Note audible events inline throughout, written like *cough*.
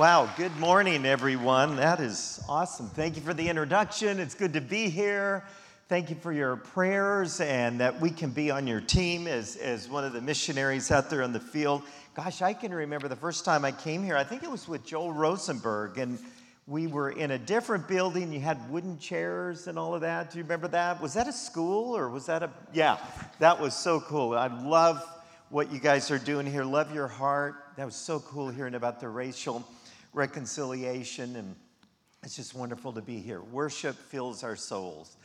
Wow, good morning, everyone. That is awesome. Thank you for the introduction. It's good to be here. Thank you for your prayers and that we can be on your team as, as one of the missionaries out there in the field. Gosh, I can remember the first time I came here, I think it was with Joel Rosenberg, and we were in a different building. You had wooden chairs and all of that. Do you remember that? Was that a school or was that a. Yeah, that was so cool. I love what you guys are doing here. Love your heart. That was so cool hearing about the racial reconciliation, and it's just wonderful to be here. Worship fills our souls,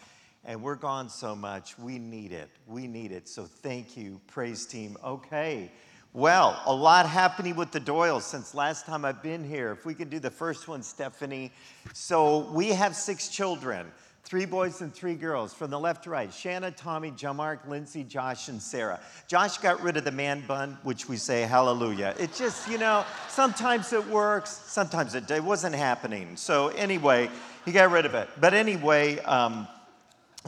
and we're gone so much. We need it. We need it. So thank you, praise team. Okay. Well, a lot happening with the Doyles since last time I've been here. If we could do the first one, Stephanie. So we have six children three boys and three girls from the left to right Shanna, Tommy, John Mark, Lindsay, Josh, and Sarah. Josh got rid of the man bun, which we say hallelujah. It just, you know, sometimes it works, sometimes it, it wasn't happening. So, anyway, he got rid of it. But anyway, um,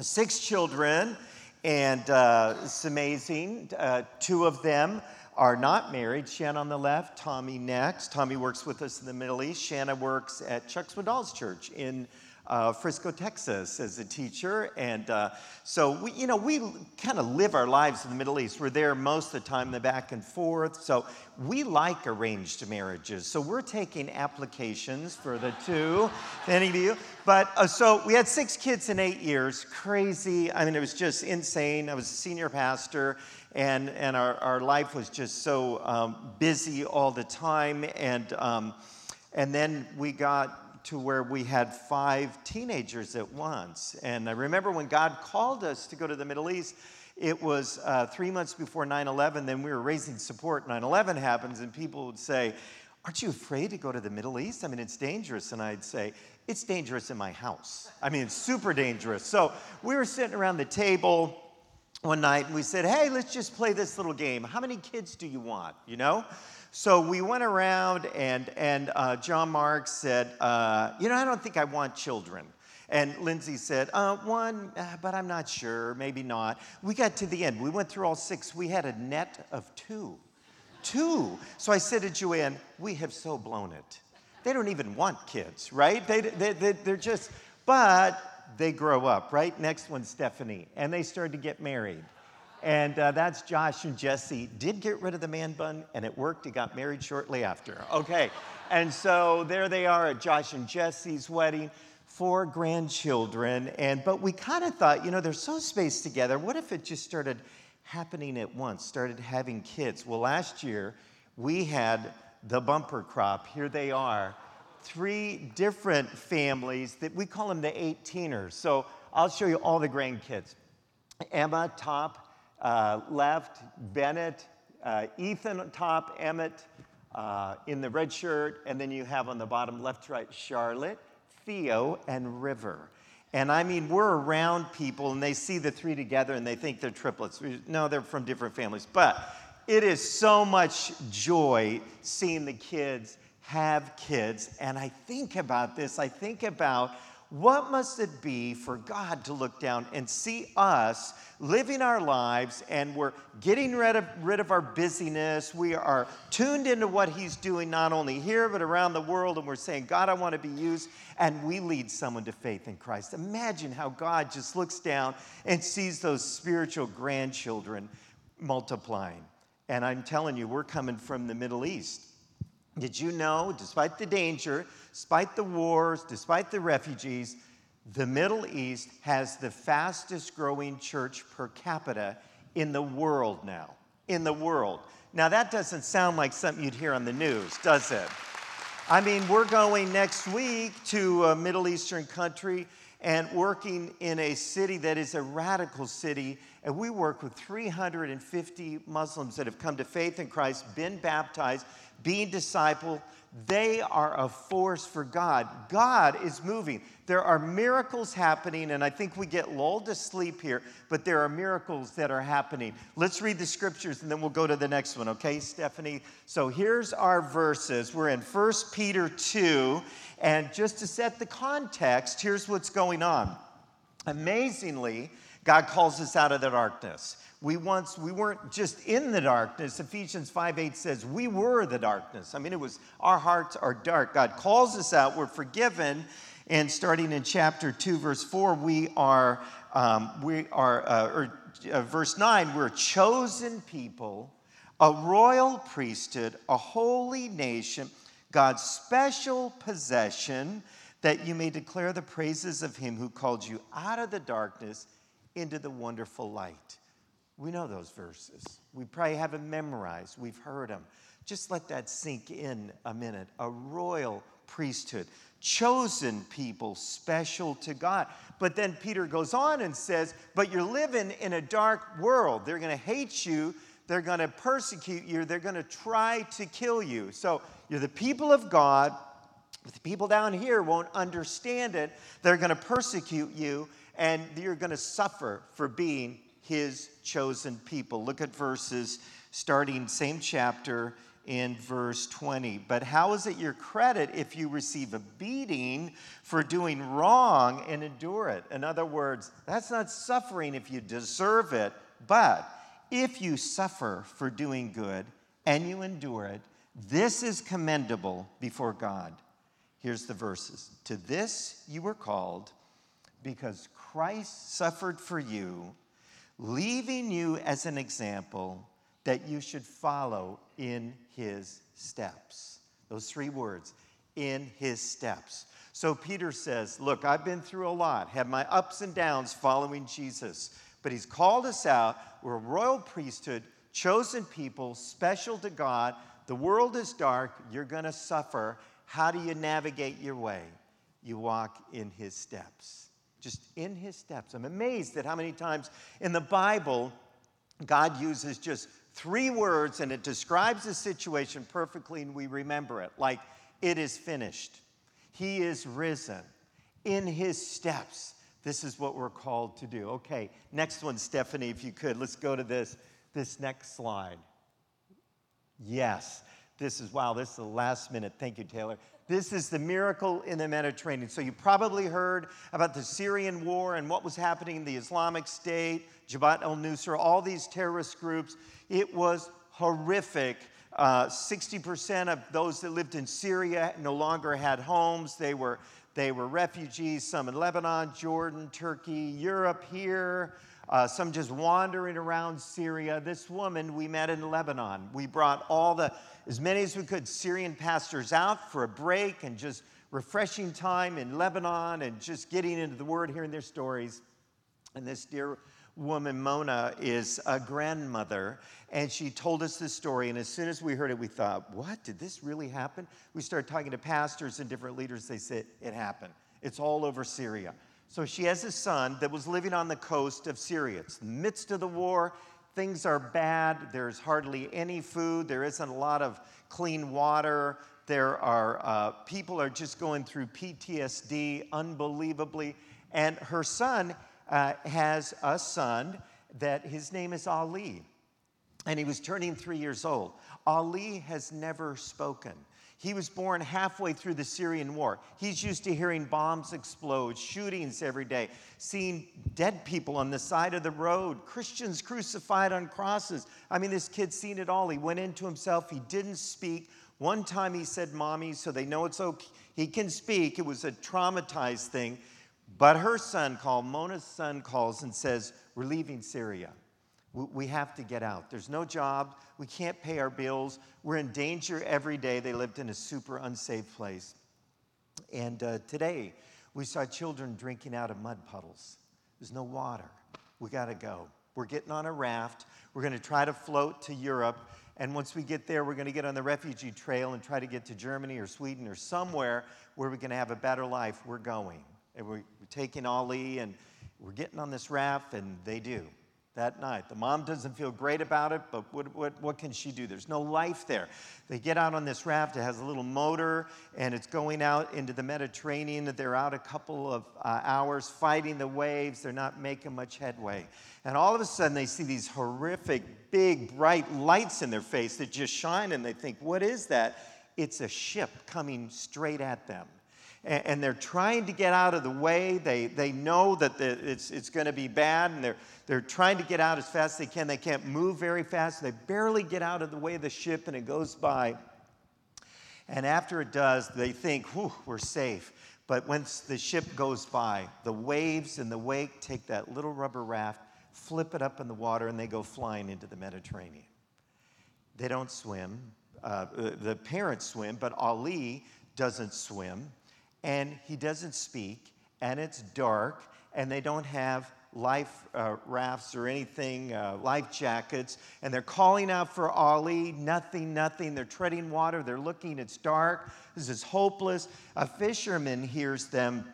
six children, and uh, it's amazing. Uh, two of them are not married. Shanna on the left, Tommy next. Tommy works with us in the Middle East. Shanna works at Chuck Swindoll's church in uh, Frisco, Texas, as a teacher. And uh, so we, you know, we kind of live our lives in the Middle East. We're there most of the time, the back and forth. So we like arranged marriages. So we're taking applications for the two, *laughs* any of you. But uh, so we had six kids in eight years. Crazy. I mean, it was just insane. I was a senior pastor. And, and our, our life was just so um, busy all the time. And, um, and then we got to where we had five teenagers at once. And I remember when God called us to go to the Middle East, it was uh, three months before 9 11. Then we were raising support. 9 11 happens, and people would say, Aren't you afraid to go to the Middle East? I mean, it's dangerous. And I'd say, It's dangerous in my house. I mean, it's super dangerous. So we were sitting around the table one night and we said, Hey, let's just play this little game. How many kids do you want? You know? So we went around, and, and uh, John Mark said, uh, You know, I don't think I want children. And Lindsay said, uh, One, uh, but I'm not sure, maybe not. We got to the end. We went through all six. We had a net of two. Two. So I said to Joanne, We have so blown it. They don't even want kids, right? They, they, they, they're just, but they grow up, right? Next one, Stephanie. And they started to get married. And uh, that's Josh and Jesse. Did get rid of the man bun, and it worked. He got married shortly after. Okay. And so there they are at Josh and Jesse's wedding, four grandchildren. And but we kind of thought, you know, they're so spaced together. What if it just started happening at once? Started having kids. Well, last year we had the bumper crop. Here they are, three different families that we call them the 18ers. So I'll show you all the grandkids. Emma, top, uh, left, Bennett, uh, Ethan top, Emmett uh, in the red shirt, and then you have on the bottom left right Charlotte, Theo, and River. And I mean, we're around people and they see the three together and they think they're triplets. No, they're from different families. But it is so much joy seeing the kids have kids. And I think about this, I think about what must it be for God to look down and see us living our lives and we're getting rid of, rid of our busyness? We are tuned into what He's doing, not only here, but around the world, and we're saying, God, I want to be used, and we lead someone to faith in Christ. Imagine how God just looks down and sees those spiritual grandchildren multiplying. And I'm telling you, we're coming from the Middle East. Did you know, despite the danger, despite the wars, despite the refugees, the Middle East has the fastest growing church per capita in the world now. In the world. Now, that doesn't sound like something you'd hear on the news, does it? I mean, we're going next week to a Middle Eastern country and working in a city that is a radical city. And we work with 350 Muslims that have come to faith in Christ, been baptized, being discipled. They are a force for God. God is moving. There are miracles happening, and I think we get lulled to sleep here, but there are miracles that are happening. Let's read the scriptures and then we'll go to the next one, okay, Stephanie? So here's our verses. We're in 1 Peter 2, and just to set the context, here's what's going on. Amazingly, God calls us out of the darkness. we once we weren't just in the darkness. Ephesians 5 8 says we were the darkness. I mean it was our hearts are dark. God calls us out. We're forgiven. And starting in chapter 2 verse 4 we are um, we are uh, or uh, verse 9 we're chosen people a royal priesthood a holy nation god's special possession that you may declare the praises of him who called you out of the darkness into the wonderful light we know those verses. We probably have them memorized. We've heard them. Just let that sink in a minute. A royal priesthood, chosen people, special to God. But then Peter goes on and says, But you're living in a dark world. They're going to hate you. They're going to persecute you. They're going to try to kill you. So you're the people of God. But the people down here won't understand it. They're going to persecute you, and you're going to suffer for being his chosen people. Look at verses starting same chapter in verse 20. But how is it your credit if you receive a beating for doing wrong and endure it? In other words, that's not suffering if you deserve it, but if you suffer for doing good and you endure it, this is commendable before God. Here's the verses. To this you were called because Christ suffered for you leaving you as an example that you should follow in his steps. Those three words, in his steps. So Peter says, Look, I've been through a lot, had my ups and downs following Jesus, but he's called us out. We're a royal priesthood, chosen people, special to God. The world is dark, you're to suffer. How do you navigate your way? You walk in his steps just in his steps. I'm amazed at how many times in the Bible God uses just three words and it describes the situation perfectly and we remember it. Like, it is finished. He is risen. In his steps. This is what we're called to do. Okay, next one, Stephanie, if you could. Let's go to this, this next slide. Yes, this is, wow, this is the last minute. Thank you, Taylor. This is the miracle in the Mediterranean. So, you probably heard about the Syrian war and what was happening, in the Islamic State, Jabhat al Nusra, all these terrorist groups. It was horrific. Uh, 60% of those that lived in Syria no longer had homes. They were, they were refugees, some in Lebanon, Jordan, Turkey, Europe here, uh, some just wandering around Syria. This woman we met in Lebanon. We brought all the as many as we could Syrian pastors out for a break and just refreshing time in Lebanon and just getting into the word, hearing their stories. And this dear woman, Mona, is a grandmother, and she told us this story. And as soon as we heard it, we thought, what? Did this really happen? We started talking to pastors and different leaders. They said, it happened. It's all over Syria. So she has a son that was living on the coast of Syria. It's the midst of the war things are bad. There's hardly any food. There isn't a lot of clean water. There are uh, people are just going through PTSD unbelievably. And her son uh, has a son that his name is Ali, and he was turning three years old. Ali has never spoken. He was born halfway through the Syrian war. He's used to hearing bombs explode, shootings every day, seeing dead people on the side of the road, Christians crucified on crosses. I mean, this kid's seen it all. He went into himself, he didn't speak. One time he said, Mommy, so they know it's okay. He can speak. It was a traumatized thing. But her son called, Mona's son calls and says, We're leaving Syria. We have to get out. There's no job. We can't pay our bills. We're in danger every day. They lived in a super unsafe place. And uh, today, we saw children drinking out of mud puddles. There's no water. We got to go. We're getting on a raft. We're going to try to float to Europe. And once we get there, we're going to get on the refugee trail and try to get to Germany or Sweden or somewhere where we're going to have a better life. We're going. And we're taking Ali and we're getting on this raft, and they do that night. The mom doesn't feel great about it, but what, what, what can she do? There's no life there. They get out on this raft, it has a little motor, and it's going out into the Mediterranean. They're out a couple of uh, hours fighting the waves, they're not making much headway. And all of a sudden, they see these horrific, big, bright lights in their face that just shine, and they think, What is that? It's a ship coming straight at them. And, and they're trying to get out of the way. They, they know that the, it's, it's going to be bad, and they're, they're trying to get out as fast as they can. They can't move very fast. They barely get out of the way of the ship, and it goes by. And after it does, they think, whew, we're safe. But once the ship goes by, the waves in the wake take that little rubber raft, flip it up in the water, and they go flying into the Mediterranean. They don't swim. Uh, the parents swim, but Ali doesn't swim, and he doesn't speak, and it's dark, and they don't have life uh, rafts or anything, uh, life jackets, and they're calling out for Ali. Nothing, nothing. They're treading water. They're looking. It's dark. This is hopeless. A fisherman hears them,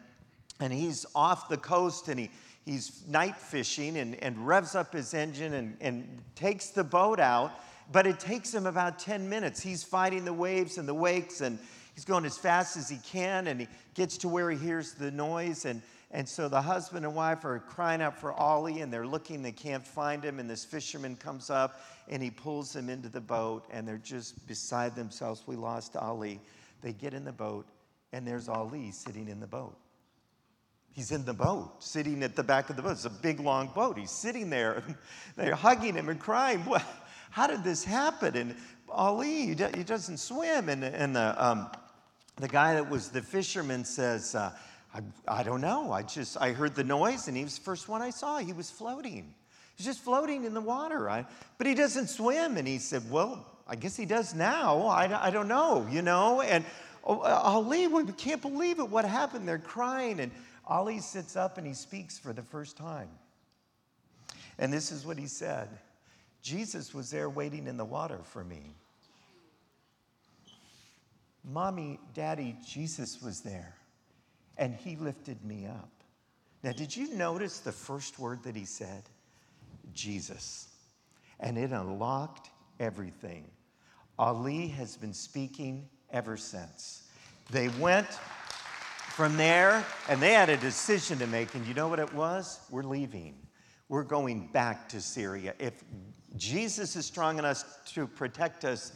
and he's off the coast, and he he's night fishing and, and revs up his engine and, and takes the boat out. But it takes him about 10 minutes. He's fighting the waves and the wakes, and he's going as fast as he can, and he gets to where he hears the noise, and and so the husband and wife are crying out for Ali and they're looking, they can't find him. And this fisherman comes up and he pulls them into the boat and they're just beside themselves. We lost Ali. They get in the boat and there's Ali sitting in the boat. He's in the boat, sitting at the back of the boat. It's a big, long boat. He's sitting there. *laughs* They're hugging him and crying. How did this happen? And Ali, he doesn't swim. And, and the, um, the guy that was the fisherman says, uh, I, I don't know. I just, I heard the noise and he was the first one I saw. He was floating. He's just floating in the water. I, but he doesn't swim. And he said, Well, I guess he does now. I, I don't know, you know? And oh, Ali, we can't believe it. What happened? They're crying. And Ali sits up and he speaks for the first time. And this is what he said Jesus was there waiting in the water for me. Mommy, Daddy, Jesus was there and he lifted me up. Now, did you notice the first word that he said? Jesus. And it unlocked everything. Ali has been speaking ever since. They went from there and they had a decision to make. And you know what it was? We're leaving. We're going back to Syria. If Jesus is strong enough to protect us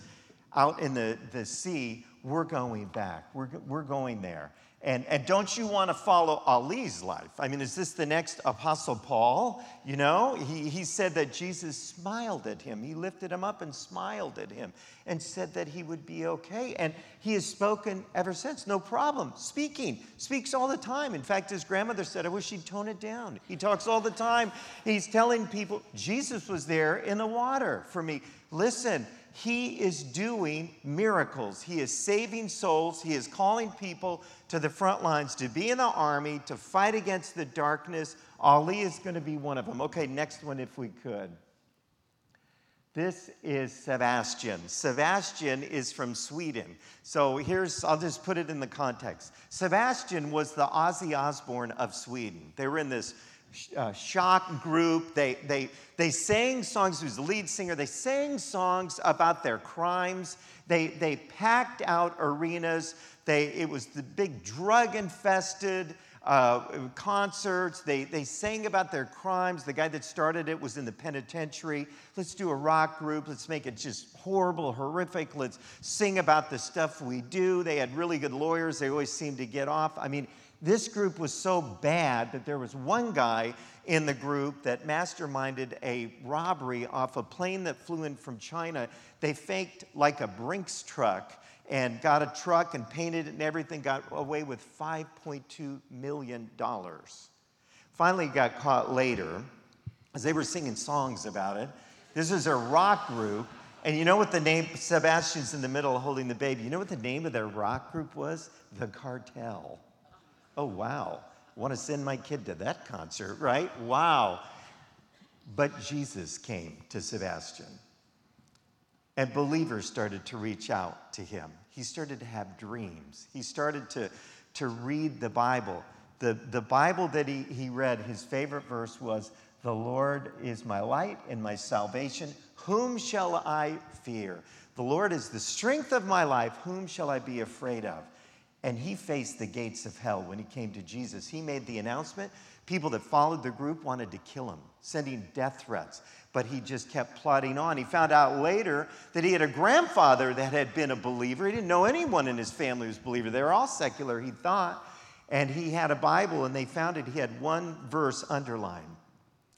out in the, the sea, we're going back. We're, we're going there. And, and don't you want to follow Ali's life? I mean, is this the next Apostle Paul? You know, he, he said that Jesus smiled at him. He lifted him up and smiled at him and said that he would be okay. And he has spoken ever since, no problem. Speaking, speaks all the time. In fact, his grandmother said, I wish he'd tone it down. He talks all the time. He's telling people, Jesus was there in the water for me. Listen, he is doing miracles. He is saving souls. He is calling people to the front lines to be in the army, to fight against the darkness. Ali is going to be one of them. Okay, next one, if we could. This is Sebastian. Sebastian is from Sweden. So here's, I'll just put it in the context. Sebastian was the Ozzy Osbourne of Sweden. They were in this uh, shock group. They, they, they sang songs, was the lead singer. They sang songs about their crimes. They, they packed out arenas. They, it was the big drug infested uh, concerts. They, they sang about their crimes. The guy that started it was in the penitentiary. Let's do a rock group. Let's make it just horrible, horrific. Let's sing about the stuff we do. They had really good lawyers. They always seemed to get off. I mean, this group was so bad that there was one guy in the group that masterminded a robbery off a plane that flew in from China. They faked like a Brinks truck and got a truck and painted it and everything, got away with $5.2 million. Finally, got caught later as they were singing songs about it. This is a rock group. And you know what the name, Sebastian's in the middle holding the baby. You know what the name of their rock group was? The Cartel. Oh, wow. Want to send my kid to that concert, right? Wow. But Jesus came to Sebastian. And believers started to reach out to him. He started to have dreams. He started to, to read the Bible. The, the Bible that he, he read, his favorite verse was, The Lord is my light and my salvation. Whom shall I fear? The Lord is the strength of my life. Whom shall I be afraid of? And he faced the gates of hell when he came to Jesus. He made the announcement People that followed the group wanted to kill him, sending death threats, but he just kept plodding on. He found out later that he had a grandfather that had been a believer. He didn't know anyone in his family was a believer. They were all secular, he thought. And he had a Bible, and they found it. He had one verse underlined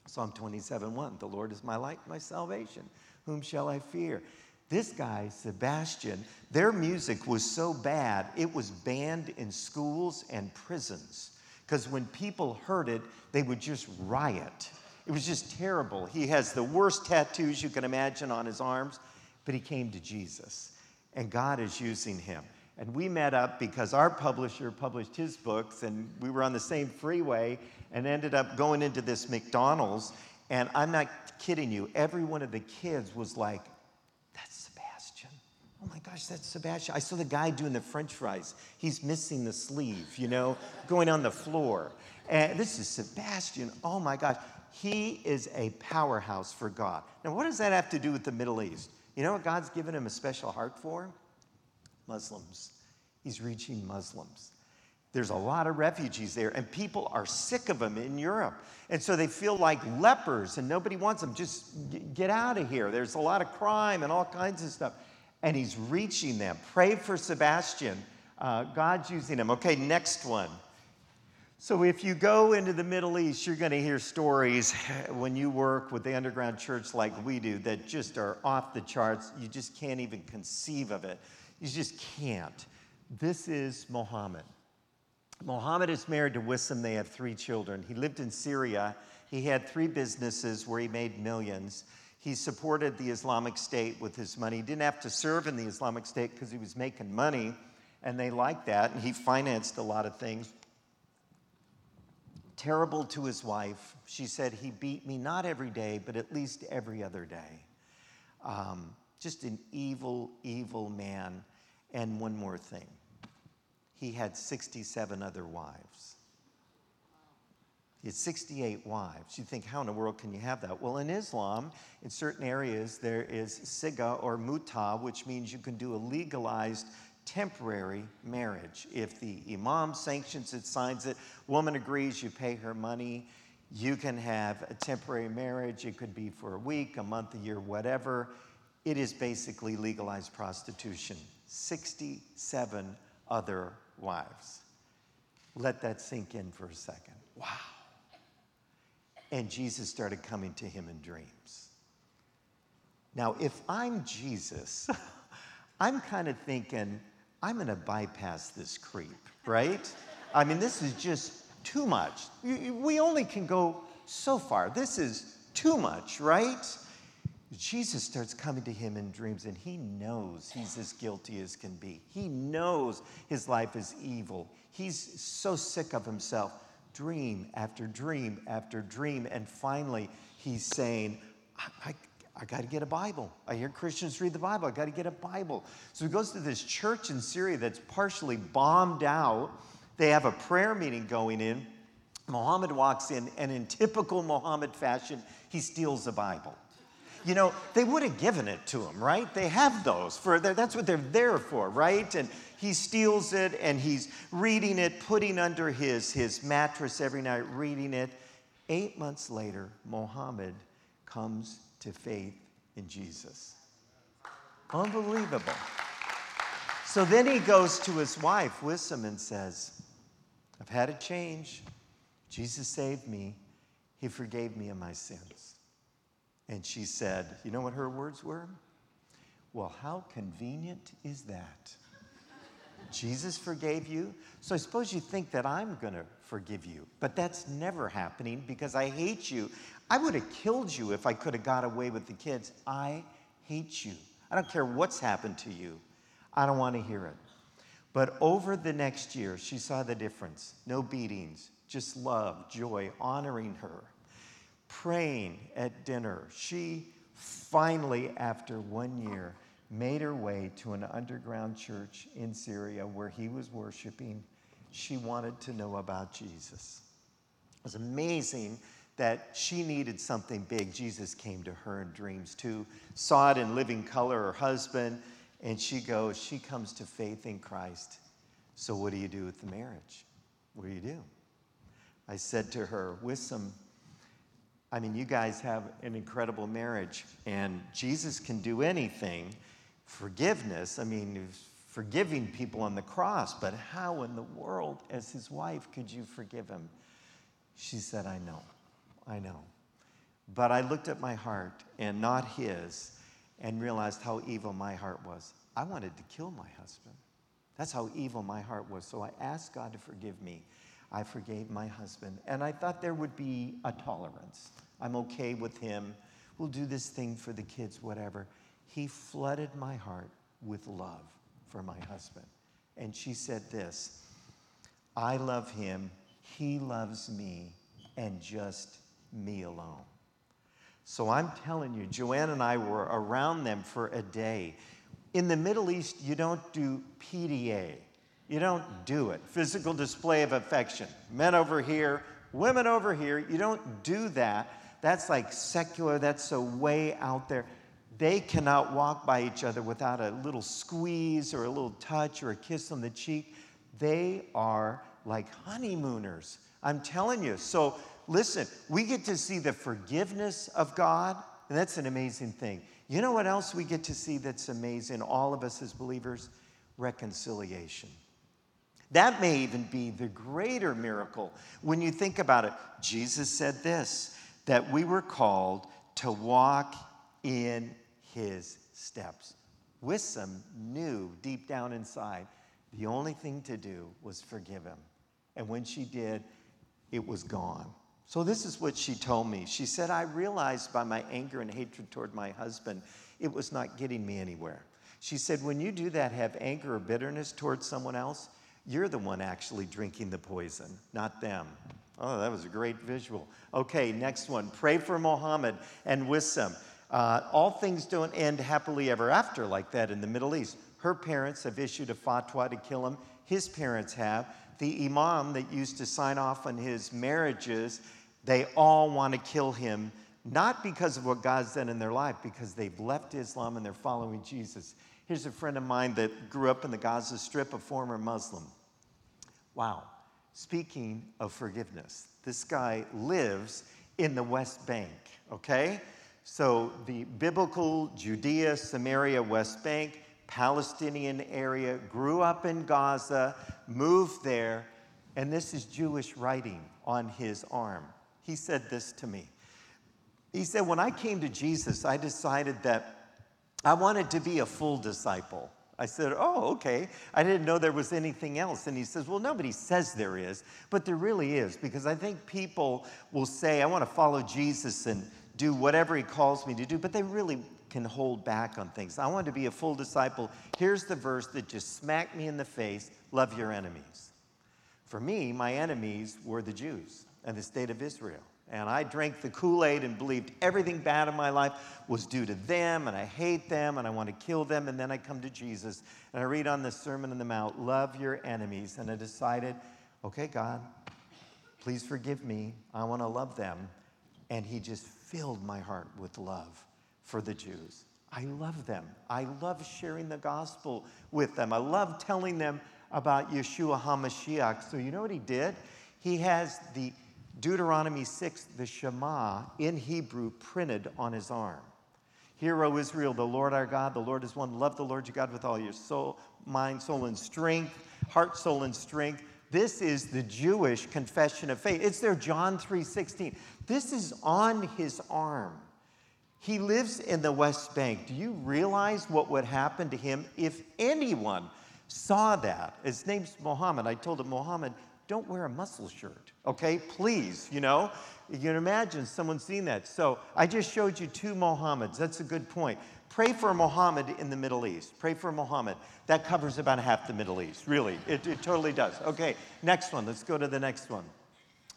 Psalm 27 1. The Lord is my light, my salvation. Whom shall I fear? This guy, Sebastian, their music was so bad, it was banned in schools and prisons. Because when people heard it, they would just riot. It was just terrible. He has the worst tattoos you can imagine on his arms, but he came to Jesus, and God is using him. And we met up because our publisher published his books, and we were on the same freeway and ended up going into this McDonald's. And I'm not kidding you, every one of the kids was like, Oh my gosh, that's Sebastian. I saw the guy doing the french fries. He's missing the sleeve, you know, going on the floor. And this is Sebastian. Oh my gosh. He is a powerhouse for God. Now, what does that have to do with the Middle East? You know what God's given him a special heart for? Muslims. He's reaching Muslims. There's a lot of refugees there, and people are sick of them in Europe. And so they feel like lepers, and nobody wants them. Just get out of here. There's a lot of crime and all kinds of stuff and he's reaching them. Pray for Sebastian. Uh, God's using him. Okay, next one. So, if you go into the Middle East, you're going to hear stories when you work with the underground church like we do that just are off the charts. You just can't even conceive of it. You just can't. This is Mohammed. Mohammed is married to Wissam. They have three children. He lived in Syria. He had three businesses where he made millions. He supported the Islamic State with his money. He didn't have to serve in the Islamic State because he was making money, and they liked that, and he financed a lot of things. Terrible to his wife. She said, He beat me not every day, but at least every other day. Um, just an evil, evil man. And one more thing he had 67 other wives. He had 68 wives. You think, how in the world can you have that? Well, in Islam, in certain areas, there is siga or muta, which means you can do a legalized temporary marriage. If the imam sanctions it, signs it, woman agrees, you pay her money, you can have a temporary marriage. It could be for a week, a month, a year, whatever. It is basically legalized prostitution. 67 other wives. Let that sink in for a second. Wow. And Jesus started coming to him in dreams. Now, if I'm Jesus, *laughs* I'm kind of thinking, I'm going to bypass this creep, right? I mean, this is just too much. We only can go so far. This is too much, right? Jesus starts coming to him in dreams, and he knows he's as guilty as can be. He knows his life is evil. He's so sick of himself dream after dream after dream. And finally, he's saying, I, I, I got to get a Bible. I hear Christians read the Bible. I got to get a Bible. So he goes to this church in Syria that's partially bombed out. They have a prayer meeting going in. Muhammad walks in, and in typical Muhammad fashion, he steals the Bible. You know, they would have given it to him, right? They have those for that's what they're there for, right? And he steals it and he's reading it, putting under his, his mattress every night, reading it. Eight months later, Mohammed comes to faith in Jesus. Unbelievable. So then he goes to his wife, Wissam, and says, I've had a change. Jesus saved me. He forgave me of my sins. And she said, You know what her words were? Well, how convenient is that? Jesus forgave you. So I suppose you think that I'm going to forgive you. But that's never happening because I hate you. I would have killed you if I could have got away with the kids. I hate you. I don't care what's happened to you. I don't want to hear it. But over the next year, she saw the difference. No beatings, just love, joy, honoring her, praying at dinner. She finally, after one year, made her way to an underground church in Syria where he was worshiping. She wanted to know about Jesus. It was amazing that she needed something big. Jesus came to her in dreams too, saw it in living color, her husband, and she goes, she comes to faith in Christ. So, what do you do with the marriage? What do you do? I said to her, Wissam, I mean, you guys have an incredible marriage, and Jesus can do anything. Forgiveness, I mean, forgiving people on the cross, but how in the world, as his wife, could you forgive him? She said, I know, I know. But I looked at my heart and not his and realized how evil my heart was. I wanted to kill my husband. That's how evil my heart was. So I asked God to forgive me. I forgave my husband. And I thought there would be a tolerance. I'm okay with him. We'll do this thing for the kids, whatever. He flooded my heart with love for my husband. And she said this I love him, he loves me, and just me alone. So I'm telling you, Joanne and I were around them for a day. In the Middle East, you don't do PDA. You don't do it. Physical display of affection. Men over here, women over here. You don't do that. That's like secular, that's so way out there. They cannot walk by each other without a little squeeze or a little touch or a kiss on the cheek. They are like honeymooners. I'm telling you. So listen, we get to see the forgiveness of God, and that's an amazing thing. You know what else we get to see that's amazing, all of us as believers? Reconciliation. That may even be the greater miracle when you think about it. Jesus said this that we were called to walk in his steps. Wissam knew deep down inside the only thing to do was forgive him. And when she did, it was gone. So, this is what she told me. She said, I realized by my anger and hatred toward my husband, it was not getting me anywhere. She said, When you do that, have anger or bitterness towards someone else, you're the one actually drinking the poison, not them. Oh, that was a great visual. Okay, next one. Pray for Mohammed and Wissam. Uh, all things don't end happily ever after like that in the Middle East. Her parents have issued a fatwa to kill him, his parents have. The imam that used to sign off on his marriages, they all want to kill him, not because of what God's done in their life, because they've left Islam and they're following Jesus. Here's a friend of mine that grew up in the Gaza Strip, a former Muslim. Wow. Speaking of forgiveness, this guy lives in the West Bank, okay? So the biblical Judea, Samaria, West Bank, Palestinian area, grew up in Gaza, moved there, and this is Jewish writing on his arm. He said this to me. He said, When I came to Jesus, I decided that I wanted to be a full disciple. I said, Oh, okay. I didn't know there was anything else. And he says, Well, nobody says there is, but there really is, because I think people will say, I want to follow Jesus and do whatever he calls me to do, but they really can hold back on things. I want to be a full disciple. Here's the verse that just smacked me in the face love your enemies. For me, my enemies were the Jews and the state of Israel and I drank the Kool Aid and believed everything bad in my life was due to them, and I hate them, and I want to kill them. And then I come to Jesus, and I read on the Sermon on the Mount, Love your enemies. And I decided, okay, God, please forgive me. I want to love them. And He just filled my heart with love for the Jews. I love them. I love sharing the gospel with them. I love telling them about Yeshua HaMashiach. So, you know what He did? He has the Deuteronomy 6, the Shema in Hebrew printed on his arm. Hear, O Israel, the Lord our God, the Lord is one. Love the Lord your God with all your soul, mind, soul, and strength, heart, soul, and strength. This is the Jewish confession of faith. It's their John 3:16. This is on his arm. He lives in the West Bank. Do you realize what would happen to him if anyone saw that? His name's Mohammed. I told him, Mohammed, don't wear a muscle shirt, okay? Please, you know? You can imagine someone seeing that. So I just showed you two Mohammeds. That's a good point. Pray for Mohammed in the Middle East. Pray for Mohammed. That covers about half the Middle East, really. It, it totally does. Okay, next one. Let's go to the next one.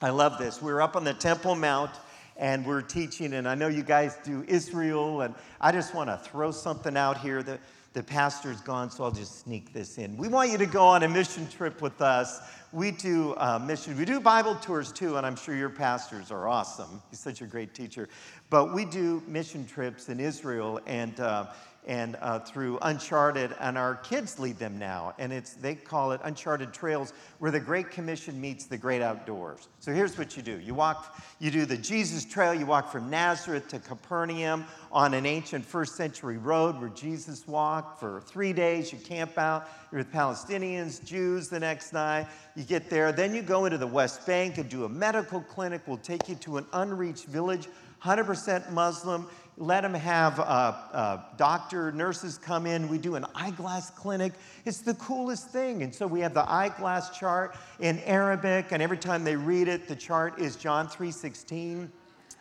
I love this. We're up on the Temple Mount and we're teaching, and I know you guys do Israel, and I just want to throw something out here. The, the pastor's gone, so I'll just sneak this in. We want you to go on a mission trip with us we do uh, mission, we do Bible tours too, and I'm sure your pastors are awesome. He's such a great teacher. But we do mission trips in Israel, and uh, and uh, through Uncharted, and our kids lead them now. And it's, they call it Uncharted Trails, where the Great Commission meets the great outdoors. So here's what you do you walk, you do the Jesus Trail, you walk from Nazareth to Capernaum on an ancient first century road where Jesus walked for three days. You camp out, you're with Palestinians, Jews the next night. You get there, then you go into the West Bank and do a medical clinic. We'll take you to an unreached village, 100% Muslim let them have a, a doctor, nurses come in. We do an eyeglass clinic. It's the coolest thing. And so we have the eyeglass chart in Arabic, and every time they read it, the chart is John 3:16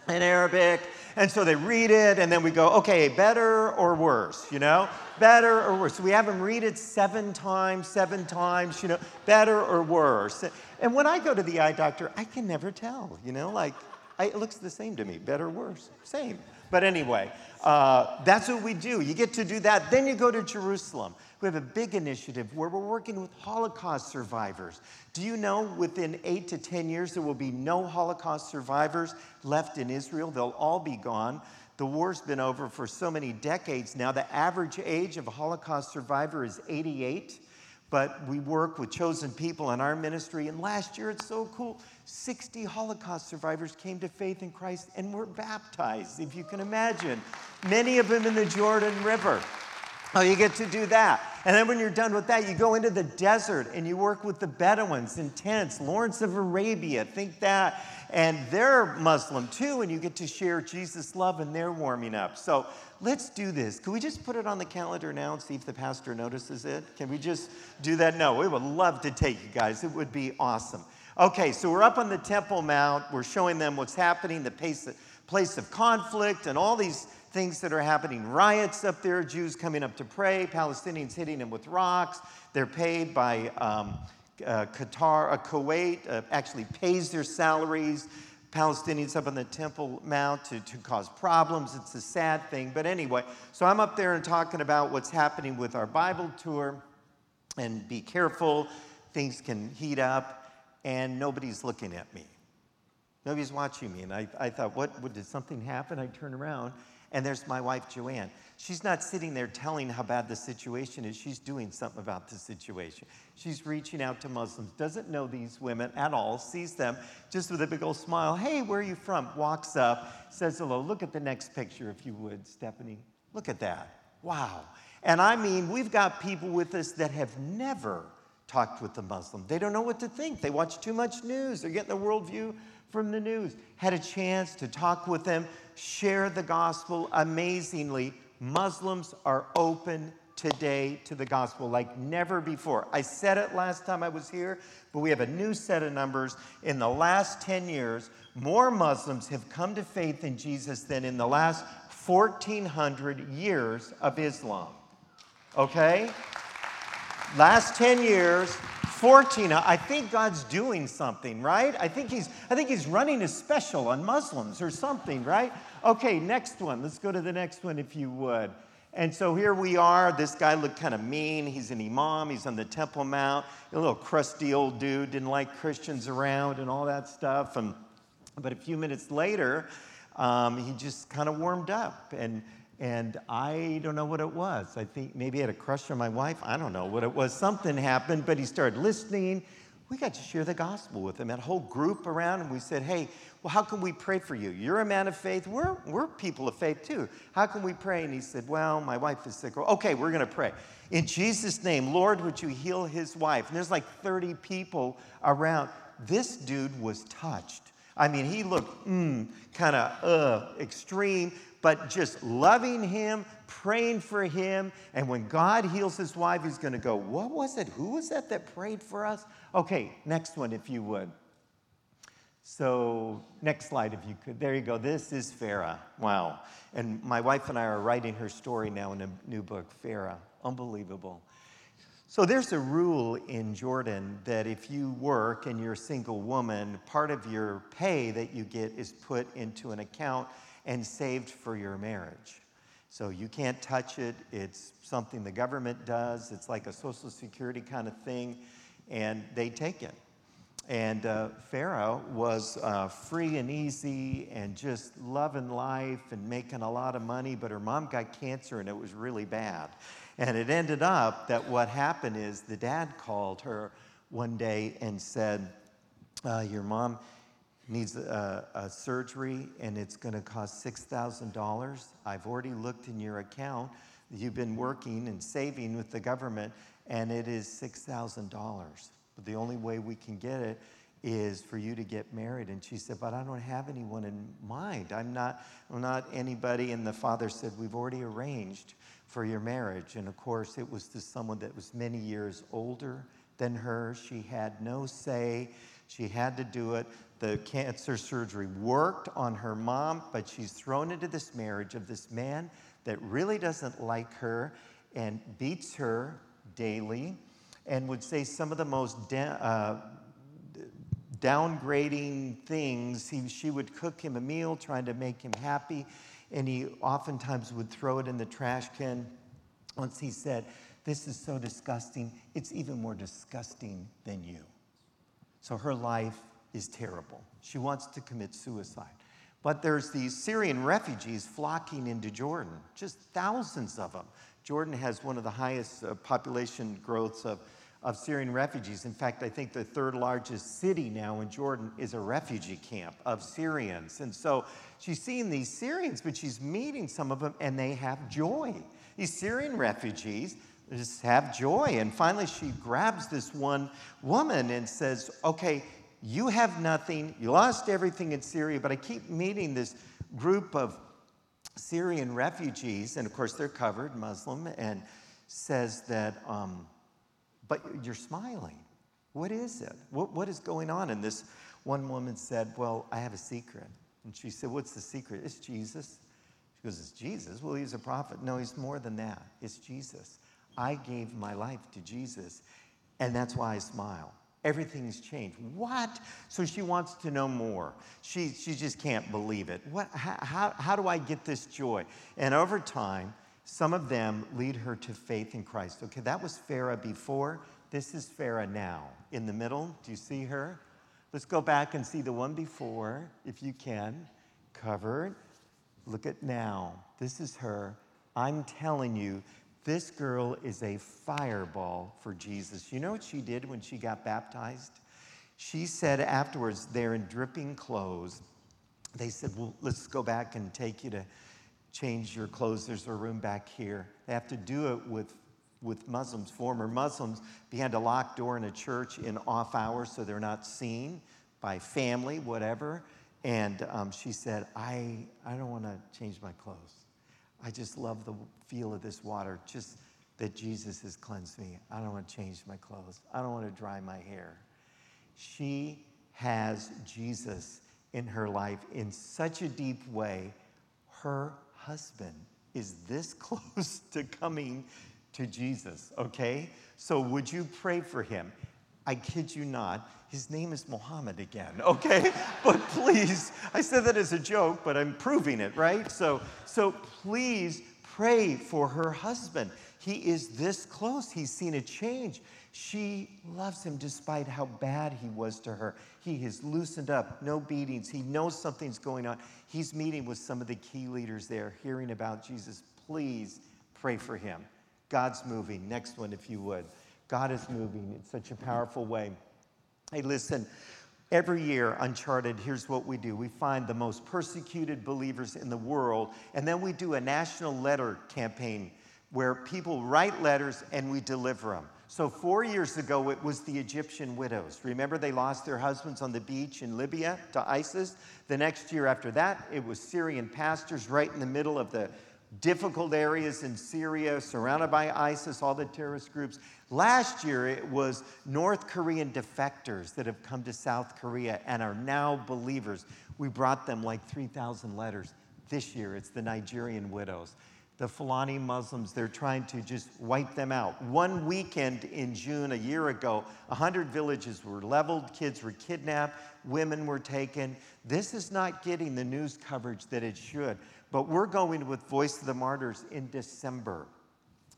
in Arabic. And so they read it, and then we go, okay, better or worse, you know? Better or worse. So we have them read it seven times, seven times, you know, better or worse. And when I go to the eye doctor, I can never tell, you know, like, I, it looks the same to me, better or worse, same. But anyway, uh, that's what we do. You get to do that. Then you go to Jerusalem. We have a big initiative where we're working with Holocaust survivors. Do you know within eight to 10 years there will be no Holocaust survivors left in Israel? They'll all be gone. The war's been over for so many decades now. The average age of a Holocaust survivor is 88 but we work with chosen people in our ministry. And last year, it's so cool 60 Holocaust survivors came to faith in Christ and were baptized, if you can imagine. Many of them in the Jordan River. Oh, you get to do that. And then when you're done with that, you go into the desert and you work with the Bedouins in tents, Lawrence of Arabia, think that. And they're Muslim too, and you get to share Jesus' love and they're warming up. So let's do this. Can we just put it on the calendar now and see if the pastor notices it? Can we just do that? No, we would love to take you guys. It would be awesome. Okay, so we're up on the Temple Mount. We're showing them what's happening, the place of conflict, and all these things that are happening riots up there, Jews coming up to pray, Palestinians hitting them with rocks. They're paid by um, uh, Qatar, uh, Kuwait, uh, actually pays their salaries. Palestinians up on the Temple Mount to, to cause problems. It's a sad thing. But anyway, so I'm up there and talking about what's happening with our Bible tour. And be careful, things can heat up, and nobody's looking at me. Nobody's watching me. And I, I thought, what, what, did something happen? I turn around, and there's my wife, Joanne. She's not sitting there telling how bad the situation is. She's doing something about the situation. She's reaching out to Muslims, doesn't know these women at all, sees them just with a big old smile. Hey, where are you from? Walks up, says hello. Look at the next picture, if you would, Stephanie. Look at that. Wow. And I mean, we've got people with us that have never talked with the Muslim. They don't know what to think. They watch too much news. They're getting the worldview from the news. Had a chance to talk with them, share the gospel. Amazingly, Muslims are open today to the gospel like never before. I said it last time I was here, but we have a new set of numbers. In the last 10 years, more Muslims have come to faith in Jesus than in the last 1400 years of Islam. Okay? Last 10 years, 14, I think God's doing something, right? I think he's I think he's running a special on Muslims or something, right? Okay, next one. Let's go to the next one if you would. And so here we are. This guy looked kind of mean. He's an imam. He's on the Temple Mount. A little crusty old dude. Didn't like Christians around and all that stuff. And but a few minutes later, um, he just kind of warmed up and and I don't know what it was. I think maybe he had a crush on my wife. I don't know what it was. Something happened, but he started listening. We got to share the gospel with him. Had a whole group around, and we said, Hey, well, how can we pray for you? You're a man of faith. We're, we're people of faith too. How can we pray? And he said, Well, my wife is sick. Okay, we're going to pray. In Jesus' name, Lord, would you heal his wife? And there's like 30 people around. This dude was touched. I mean, he looked mm, kind of uh, extreme, but just loving him, praying for him. And when God heals his wife, he's going to go, What was it? Who was that that prayed for us? Okay, next one, if you would. So, next slide, if you could. There you go. This is Farah. Wow. And my wife and I are writing her story now in a new book, Farah. Unbelievable. So, there's a rule in Jordan that if you work and you're a single woman, part of your pay that you get is put into an account and saved for your marriage. So you can't touch it. It's something the government does. It's like a Social Security kind of thing, and they take it. and uh, Farah was uh, free and easy and just loving life and making a lot of money, but her mom got cancer and it was really bad. And it ended up that what happened is the dad called her one day and said, uh, Your mom needs a, a surgery and it's going to cost $6,000. I've already looked in your account. You've been working and saving with the government, and it is $6,000. But the only way we can get it is for you to get married. And she said, But I don't have anyone in mind. I'm not, I'm not anybody. And the father said, We've already arranged for your marriage. And of course, it was to someone that was many years older than her. She had no say, she had to do it. The cancer surgery worked on her mom, but she's thrown into this marriage of this man that really doesn't like her and beats her daily and would say some of the most da- uh, downgrading things. He, she would cook him a meal, trying to make him happy, and he oftentimes would throw it in the trash can. Once he said, This is so disgusting, it's even more disgusting than you. So her life is terrible. She wants to commit suicide. But there's these Syrian refugees flocking into Jordan, just thousands of them. Jordan has one of the highest uh, population growths of of Syrian refugees. In fact, I think the third largest city now in Jordan is a refugee camp of Syrians. And so she's seeing these Syrians, but she's meeting some of them and they have joy. These Syrian refugees just have joy. And finally, she grabs this one woman and says, Okay, you have nothing. You lost everything in Syria, but I keep meeting this group of Syrian refugees. And of course, they're covered, Muslim, and says that. Um, but you're smiling. What is it? What, what is going on? And this one woman said, Well, I have a secret. And she said, What's the secret? It's Jesus. She goes, It's Jesus? Well, he's a prophet. No, he's more than that. It's Jesus. I gave my life to Jesus, and that's why I smile. Everything's changed. What? So she wants to know more. She, she just can't believe it. What, how, how, how do I get this joy? And over time, some of them lead her to faith in Christ. Okay, that was Farah before. This is Farah now. In the middle, do you see her? Let's go back and see the one before, if you can. Covered. Look at now. This is her. I'm telling you, this girl is a fireball for Jesus. You know what she did when she got baptized? She said afterwards, they're in dripping clothes. They said, Well, let's go back and take you to change your clothes. There's a room back here. They have to do it with, with Muslims, former Muslims, behind a locked door in a church in off hours so they're not seen by family, whatever. And um, she said, I, I don't want to change my clothes. I just love the feel of this water, just that Jesus has cleansed me. I don't want to change my clothes. I don't want to dry my hair. She has Jesus in her life in such a deep way, her husband is this *laughs* close to coming to Jesus, okay? So would you pray for him? I kid you not, his name is Muhammad again, *laughs* okay? but please, I said that as a joke, but I'm proving it, right? So, so please pray for her husband. He is this close. He's seen a change. She loves him despite how bad he was to her. He has loosened up, no beatings. He knows something's going on. He's meeting with some of the key leaders there, hearing about Jesus. Please pray for him. God's moving. Next one, if you would. God is moving in such a powerful way. Hey, listen, every year, Uncharted, here's what we do we find the most persecuted believers in the world, and then we do a national letter campaign where people write letters and we deliver them. So, four years ago, it was the Egyptian widows. Remember, they lost their husbands on the beach in Libya to ISIS? The next year after that, it was Syrian pastors right in the middle of the difficult areas in Syria, surrounded by ISIS, all the terrorist groups. Last year, it was North Korean defectors that have come to South Korea and are now believers. We brought them like 3,000 letters. This year, it's the Nigerian widows the Fulani Muslims, they're trying to just wipe them out. One weekend in June a year ago, 100 villages were leveled, kids were kidnapped, women were taken. This is not getting the news coverage that it should. But we're going with Voice of the Martyrs in December.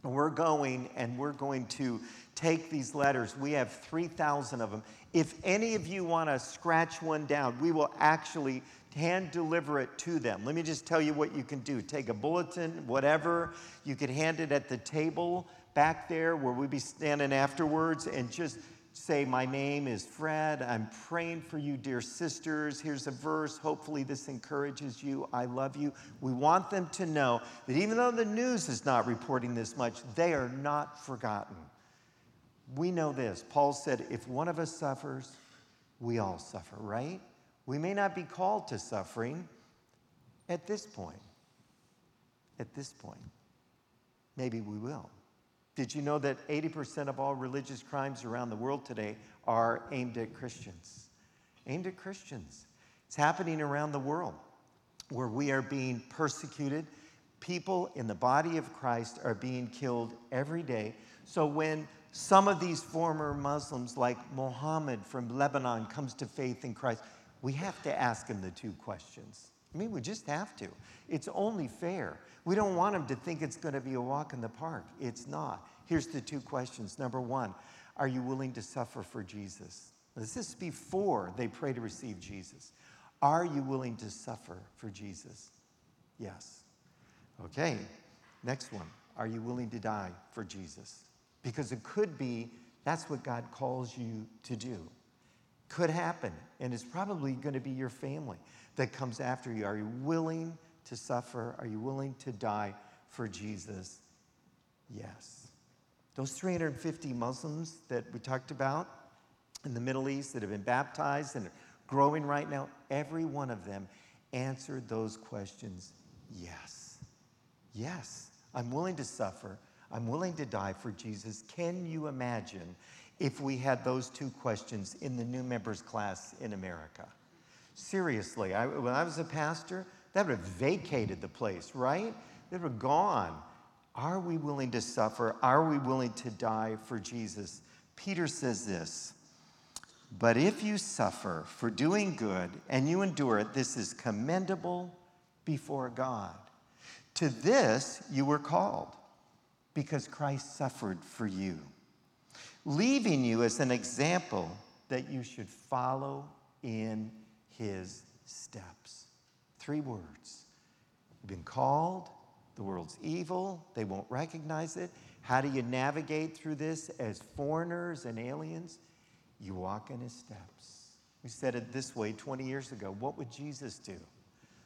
we're going and we're going to take these letters. We have 3,000 of them. If any of you want to scratch one down, we will actually hand deliver it to them. Let me just tell you what you can do take a bulletin, whatever. You could hand it at the table back there where we'd be standing afterwards and just say, My name is Fred. I'm praying for you, dear sisters. Here's a verse. Hopefully, this encourages you. I love you. We want them to know that even though the news is not reporting this much, they are not forgotten. We know this. Paul said, If one of us suffers, we all suffer, right? We may not be called to suffering at this point. At this point. Maybe we will. Did you know that 80% of all religious crimes around the world today are aimed at Christians? Aimed at Christians. It's happening around the world where we are being persecuted. People in the body of Christ are being killed every day. So when some of these former Muslims, like Mohammed from Lebanon, comes to faith in Christ, we have to ask him the two questions. I mean, we just have to. It's only fair. We don't want him to think it's going to be a walk in the park. It's not. Here's the two questions. Number one, are you willing to suffer for Jesus? This is before they pray to receive Jesus. Are you willing to suffer for Jesus? Yes. Okay, next one. Are you willing to die for Jesus? Because it could be that's what God calls you to do could happen, and it's probably going to be your family that comes after you. Are you willing to suffer? Are you willing to die for Jesus? Yes. Those 350 Muslims that we talked about in the Middle East that have been baptized and are growing right now, every one of them answered those questions yes. Yes, I'm willing to suffer. I'm willing to die for Jesus. Can you imagine if we had those two questions in the new members class in America. Seriously, I, when I was a pastor, that would have vacated the place, right? They have gone. Are we willing to suffer? Are we willing to die for Jesus? Peter says this But if you suffer for doing good and you endure it, this is commendable before God. To this you were called, because Christ suffered for you leaving you as an example that you should follow in his steps. Three words. You've been called, the world's evil, they won't recognize it. How do you navigate through this as foreigners and aliens? You walk in his steps. We said it this way 20 years ago. What would Jesus do?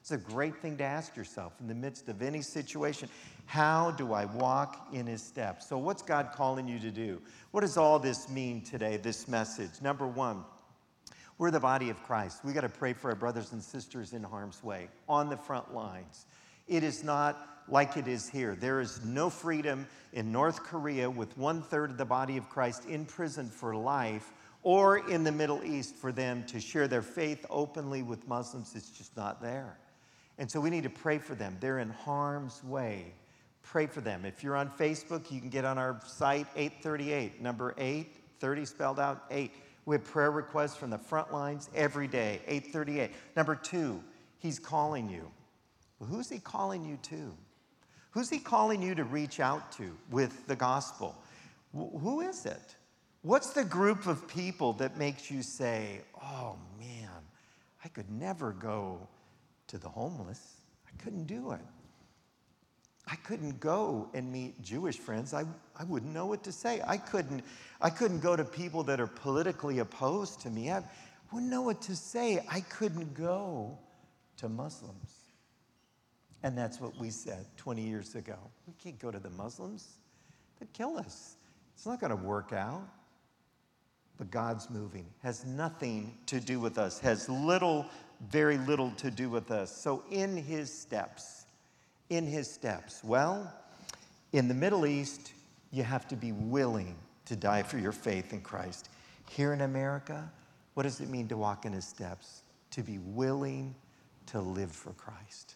It's a great thing to ask yourself in the midst of any situation. How do I walk in his steps? So, what's God calling you to do? What does all this mean today, this message? Number one, we're the body of Christ. We got to pray for our brothers and sisters in harm's way, on the front lines. It is not like it is here. There is no freedom in North Korea with one third of the body of Christ in prison for life or in the Middle East for them to share their faith openly with Muslims. It's just not there. And so we need to pray for them. They're in harm's way. Pray for them. If you're on Facebook, you can get on our site 838, number 8, 30 spelled out 8. We have prayer requests from the front lines every day, 838. Number two, he's calling you. Well, who's he calling you to? Who's he calling you to reach out to with the gospel? who is it? What's the group of people that makes you say, oh man, I could never go to the homeless. I couldn't do it. I couldn't go and meet Jewish friends. I, I wouldn't know what to say. I couldn't, I couldn't go to people that are politically opposed to me. I wouldn't know what to say. I couldn't go to Muslims. And that's what we said 20 years ago. We can't go to the Muslims, they'd kill us. It's not going to work out. But God's moving, has nothing to do with us, has little very little to do with us. So, in his steps, in his steps, well, in the Middle East, you have to be willing to die for your faith in Christ. Here in America, what does it mean to walk in his steps? To be willing to live for Christ.